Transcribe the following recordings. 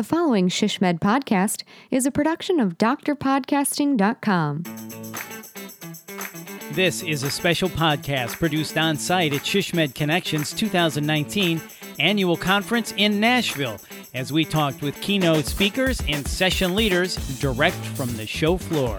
The following SHSMD podcast is a production of drpodcasting.com. This is a special podcast produced on site at SHSMD Connections 2019 annual conference in Nashville as we talked with keynote speakers and session leaders direct from the show floor.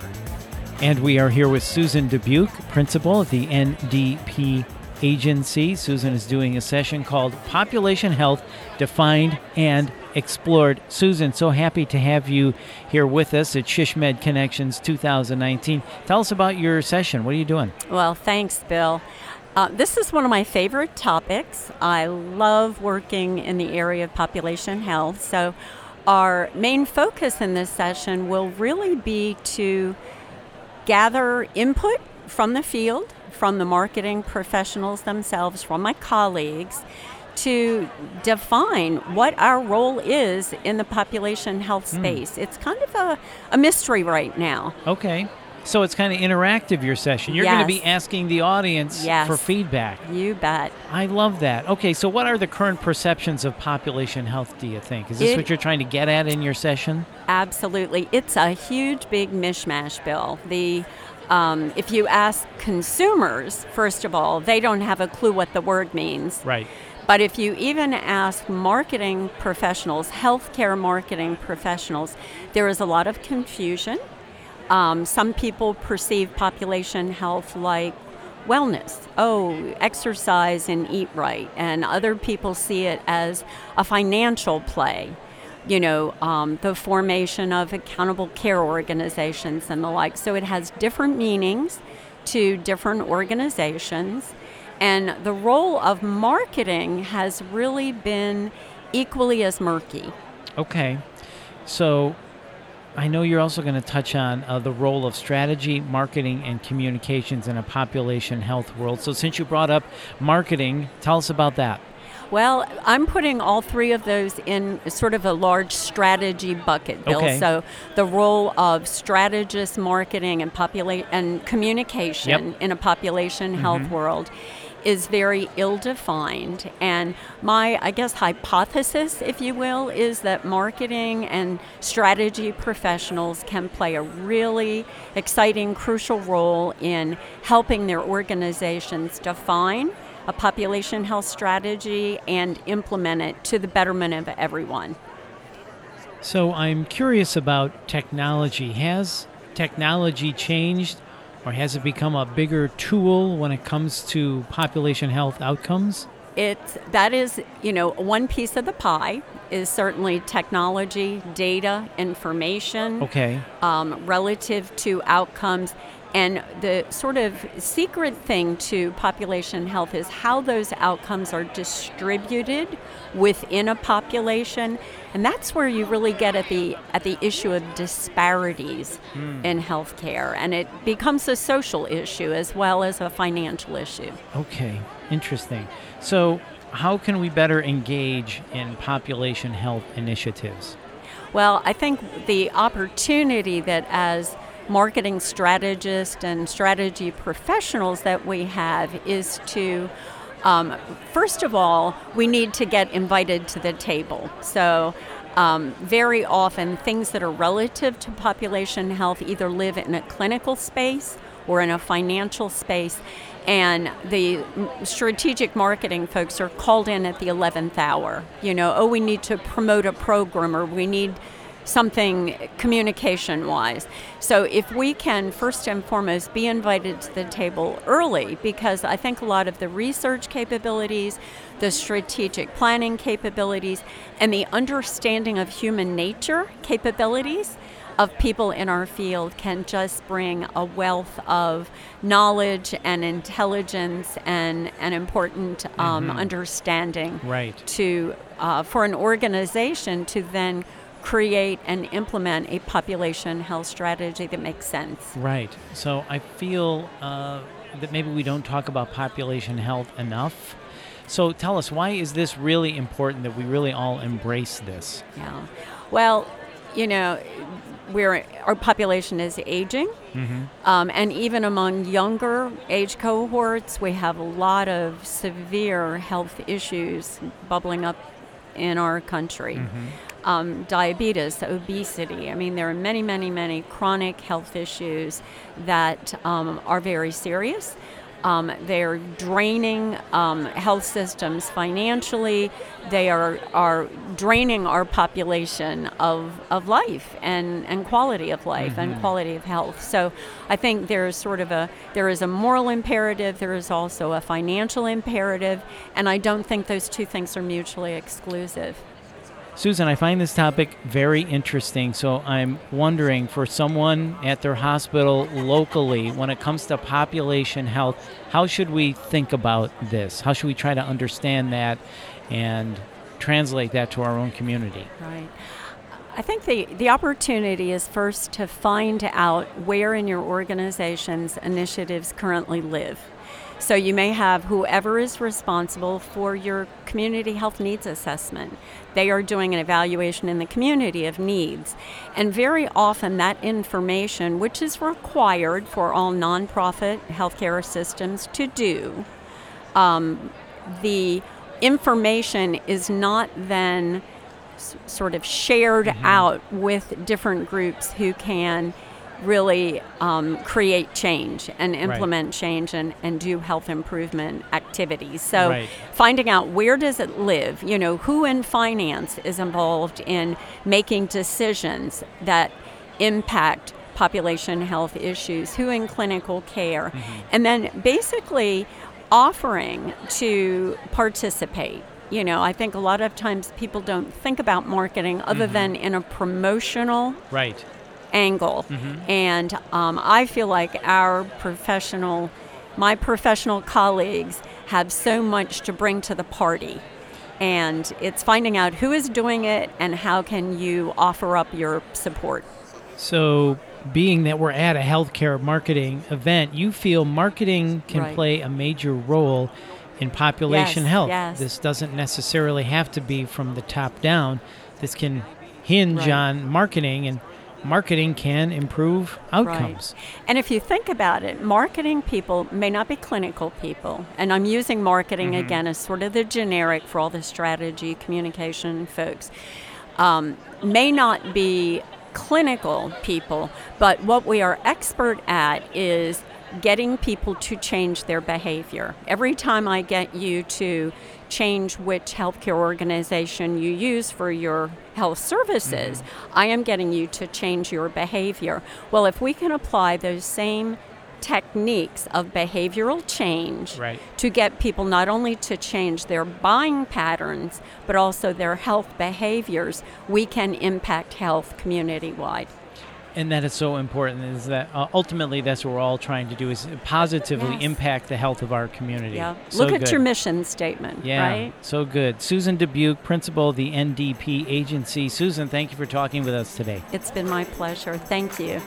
And we are here with Susan Dubuque, principal at the NDP agency. Susan is doing a session called Population Health Defined and Explored. Susan, so happy to have you here with us at SHSMD Connections 2019. Tell us about your session. What are you doing? Well, thanks, Bill. Uh, this is one of my favorite topics. I love working in the area of population health. So, our main focus in this session will really be to gather input from the field, from the marketing professionals themselves, from my colleagues, to define what our role is in the population health Hmm. space. It's kind of a, a mystery right now. Okay. So it's kind of interactive, your session. You're going to be asking the audience Yes. for feedback. You bet. I love that. Okay, so what are the current perceptions of population health, do you think? Is this It- what you're trying to get at in your session? Absolutely. It's a huge, big mishmash, Bill. The um, if you ask consumers, first of all, they don't have a clue what the word means. Right. But if you even ask marketing professionals, healthcare marketing professionals, there is a lot of confusion. Um, some people perceive population health like wellness. Oh, exercise and eat right. And other people see it as a financial play. You know, um, the formation of accountable care organizations and the like. So it has different meanings to different organizations. And the role of marketing has really been equally as murky. Okay. So I know you're also going to touch on uh, the role of strategy, marketing, and communications in a population health world. So since you brought up marketing, tell us about that. Well, I'm putting all three of those in sort of a large strategy bucket, Bill. Okay. So the role of strategist, marketing, and populate and communication in a population mm-hmm. health world is very ill-defined. And my, I guess, hypothesis, if you will, is that marketing and strategy professionals can play a really exciting, crucial role in helping their organizations define a population health strategy and implement it to the betterment of everyone. So I'm curious about technology. Has technology changed or has it become a bigger tool when it comes to population health outcomes? It that is, you know, one piece of the pie is certainly technology, data, information, Okay. um, relative to outcomes. And the sort of secret thing to population health is how those outcomes are distributed within a population, and that's where you really get at the at the issue of disparities in healthcare, and it becomes a social issue as well as a financial issue. Okay, interesting. So, how can we better engage in population health initiatives? Well, I think the opportunity that as marketing strategists and strategy professionals that we have is to um, first of all, we need to get invited to the table. So, um, very often, things that are relative to population health either live in a clinical space or in a financial space. And the strategic marketing folks are called in at the 11th hour. You know, oh, we need to promote a program or we need something communication wise. So if we can first and foremost be invited to the table early, because I think a lot of the research capabilities, the strategic planning capabilities, and the understanding of human nature capabilities of people in our field can just bring a wealth of knowledge and intelligence and an important um, understanding Right. to uh, for an organization to then create and implement a population health strategy that makes sense. Right. So, I feel uh, that maybe we don't talk about population health enough. So, tell us, why is this really important that we really all embrace this? Yeah. Well, you know, we're our population is aging, um, and even among younger age cohorts, we have a lot of severe health issues bubbling up in our country. um, diabetes, obesity. I mean, there are many, many, many chronic health issues that um, are very serious. Um, they're draining um, health systems financially. They are, are draining our population of, of life and, and quality of life mm-hmm. and quality of health. So I think there's sort of a there is a moral imperative. There is also a financial imperative, and I don't think those two things are mutually exclusive. Susan, I find this topic very interesting. So I'm wondering for someone at their hospital locally, when it comes to population health, how should we think about this? How should we try to understand that and translate that to our own community? Right. I think the, the opportunity is first to find out where in your organization's initiatives currently live. So you may have whoever is responsible for your community health needs assessment. They are doing an evaluation in the community of needs. And very often that information, which is required for all nonprofit healthcare systems to do, um, the information is not then s- sort of shared mm-hmm. out with different groups who can really um, create change and implement right. change and, and do health improvement activities. So right. finding out where does it live, you know, who in finance is involved in making decisions that impact population health issues, who in clinical care, mm-hmm. and then basically offering to participate you know i think a lot of times people don't think about marketing other mm-hmm. than in a promotional right angle. Mm-hmm. And um, I feel like our professional, my professional colleagues have so much to bring to the party. And it's finding out who is doing it and how can you offer up your support. So, being that we're at a healthcare marketing event, you feel marketing can right. play a major role in population yes, health. Yes. This doesn't necessarily have to be from the top down. This can hinge right. on marketing and marketing can improve outcomes. Right. And if you think about it, marketing people may not be clinical people. And I'm using marketing mm-hmm. again as sort of the generic for all the strategy, communication folks. Um, may not be clinical people, but what we are expert at is getting people to change their behavior. Every time I get you to change which healthcare organization you use for your health services, mm-hmm. I am getting you to change your behavior. Well, if we can apply those same techniques of behavioral change right. to get people not only to change their buying patterns, but also their health behaviors, we can impact health community wide and that is so important is that uh, ultimately that's what we're all trying to do is positively yes. impact the health of our community yeah so look at good. your mission statement yeah right? so good susan dubuque principal of the ndp agency susan thank you for talking with us today it's been my pleasure thank you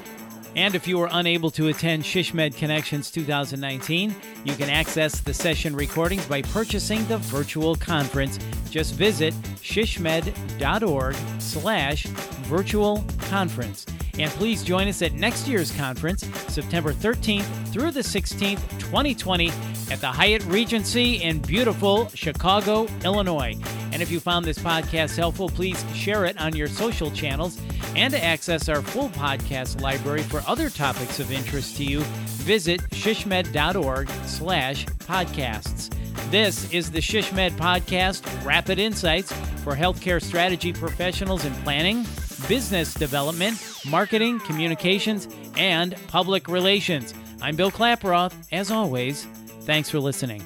and if you were unable to attend SHSMD Connections 2019, you can access the session recordings by purchasing the virtual conference. Just visit shsmd.org slash virtual conference. And please join us at next year's conference, September 13th through the 16th, 2020, at the Hyatt Regency in beautiful Chicago, Illinois. And if you found this podcast helpful, please share it on your social channels. And to access our full podcast library for other topics of interest to you, visit shsmd.org slash podcasts. This is the SHSMD Podcast Rapid Insights for healthcare strategy professionals in planning, business development, marketing, communications, and public relations. I'm Bill Klaproth. As always, thanks for listening.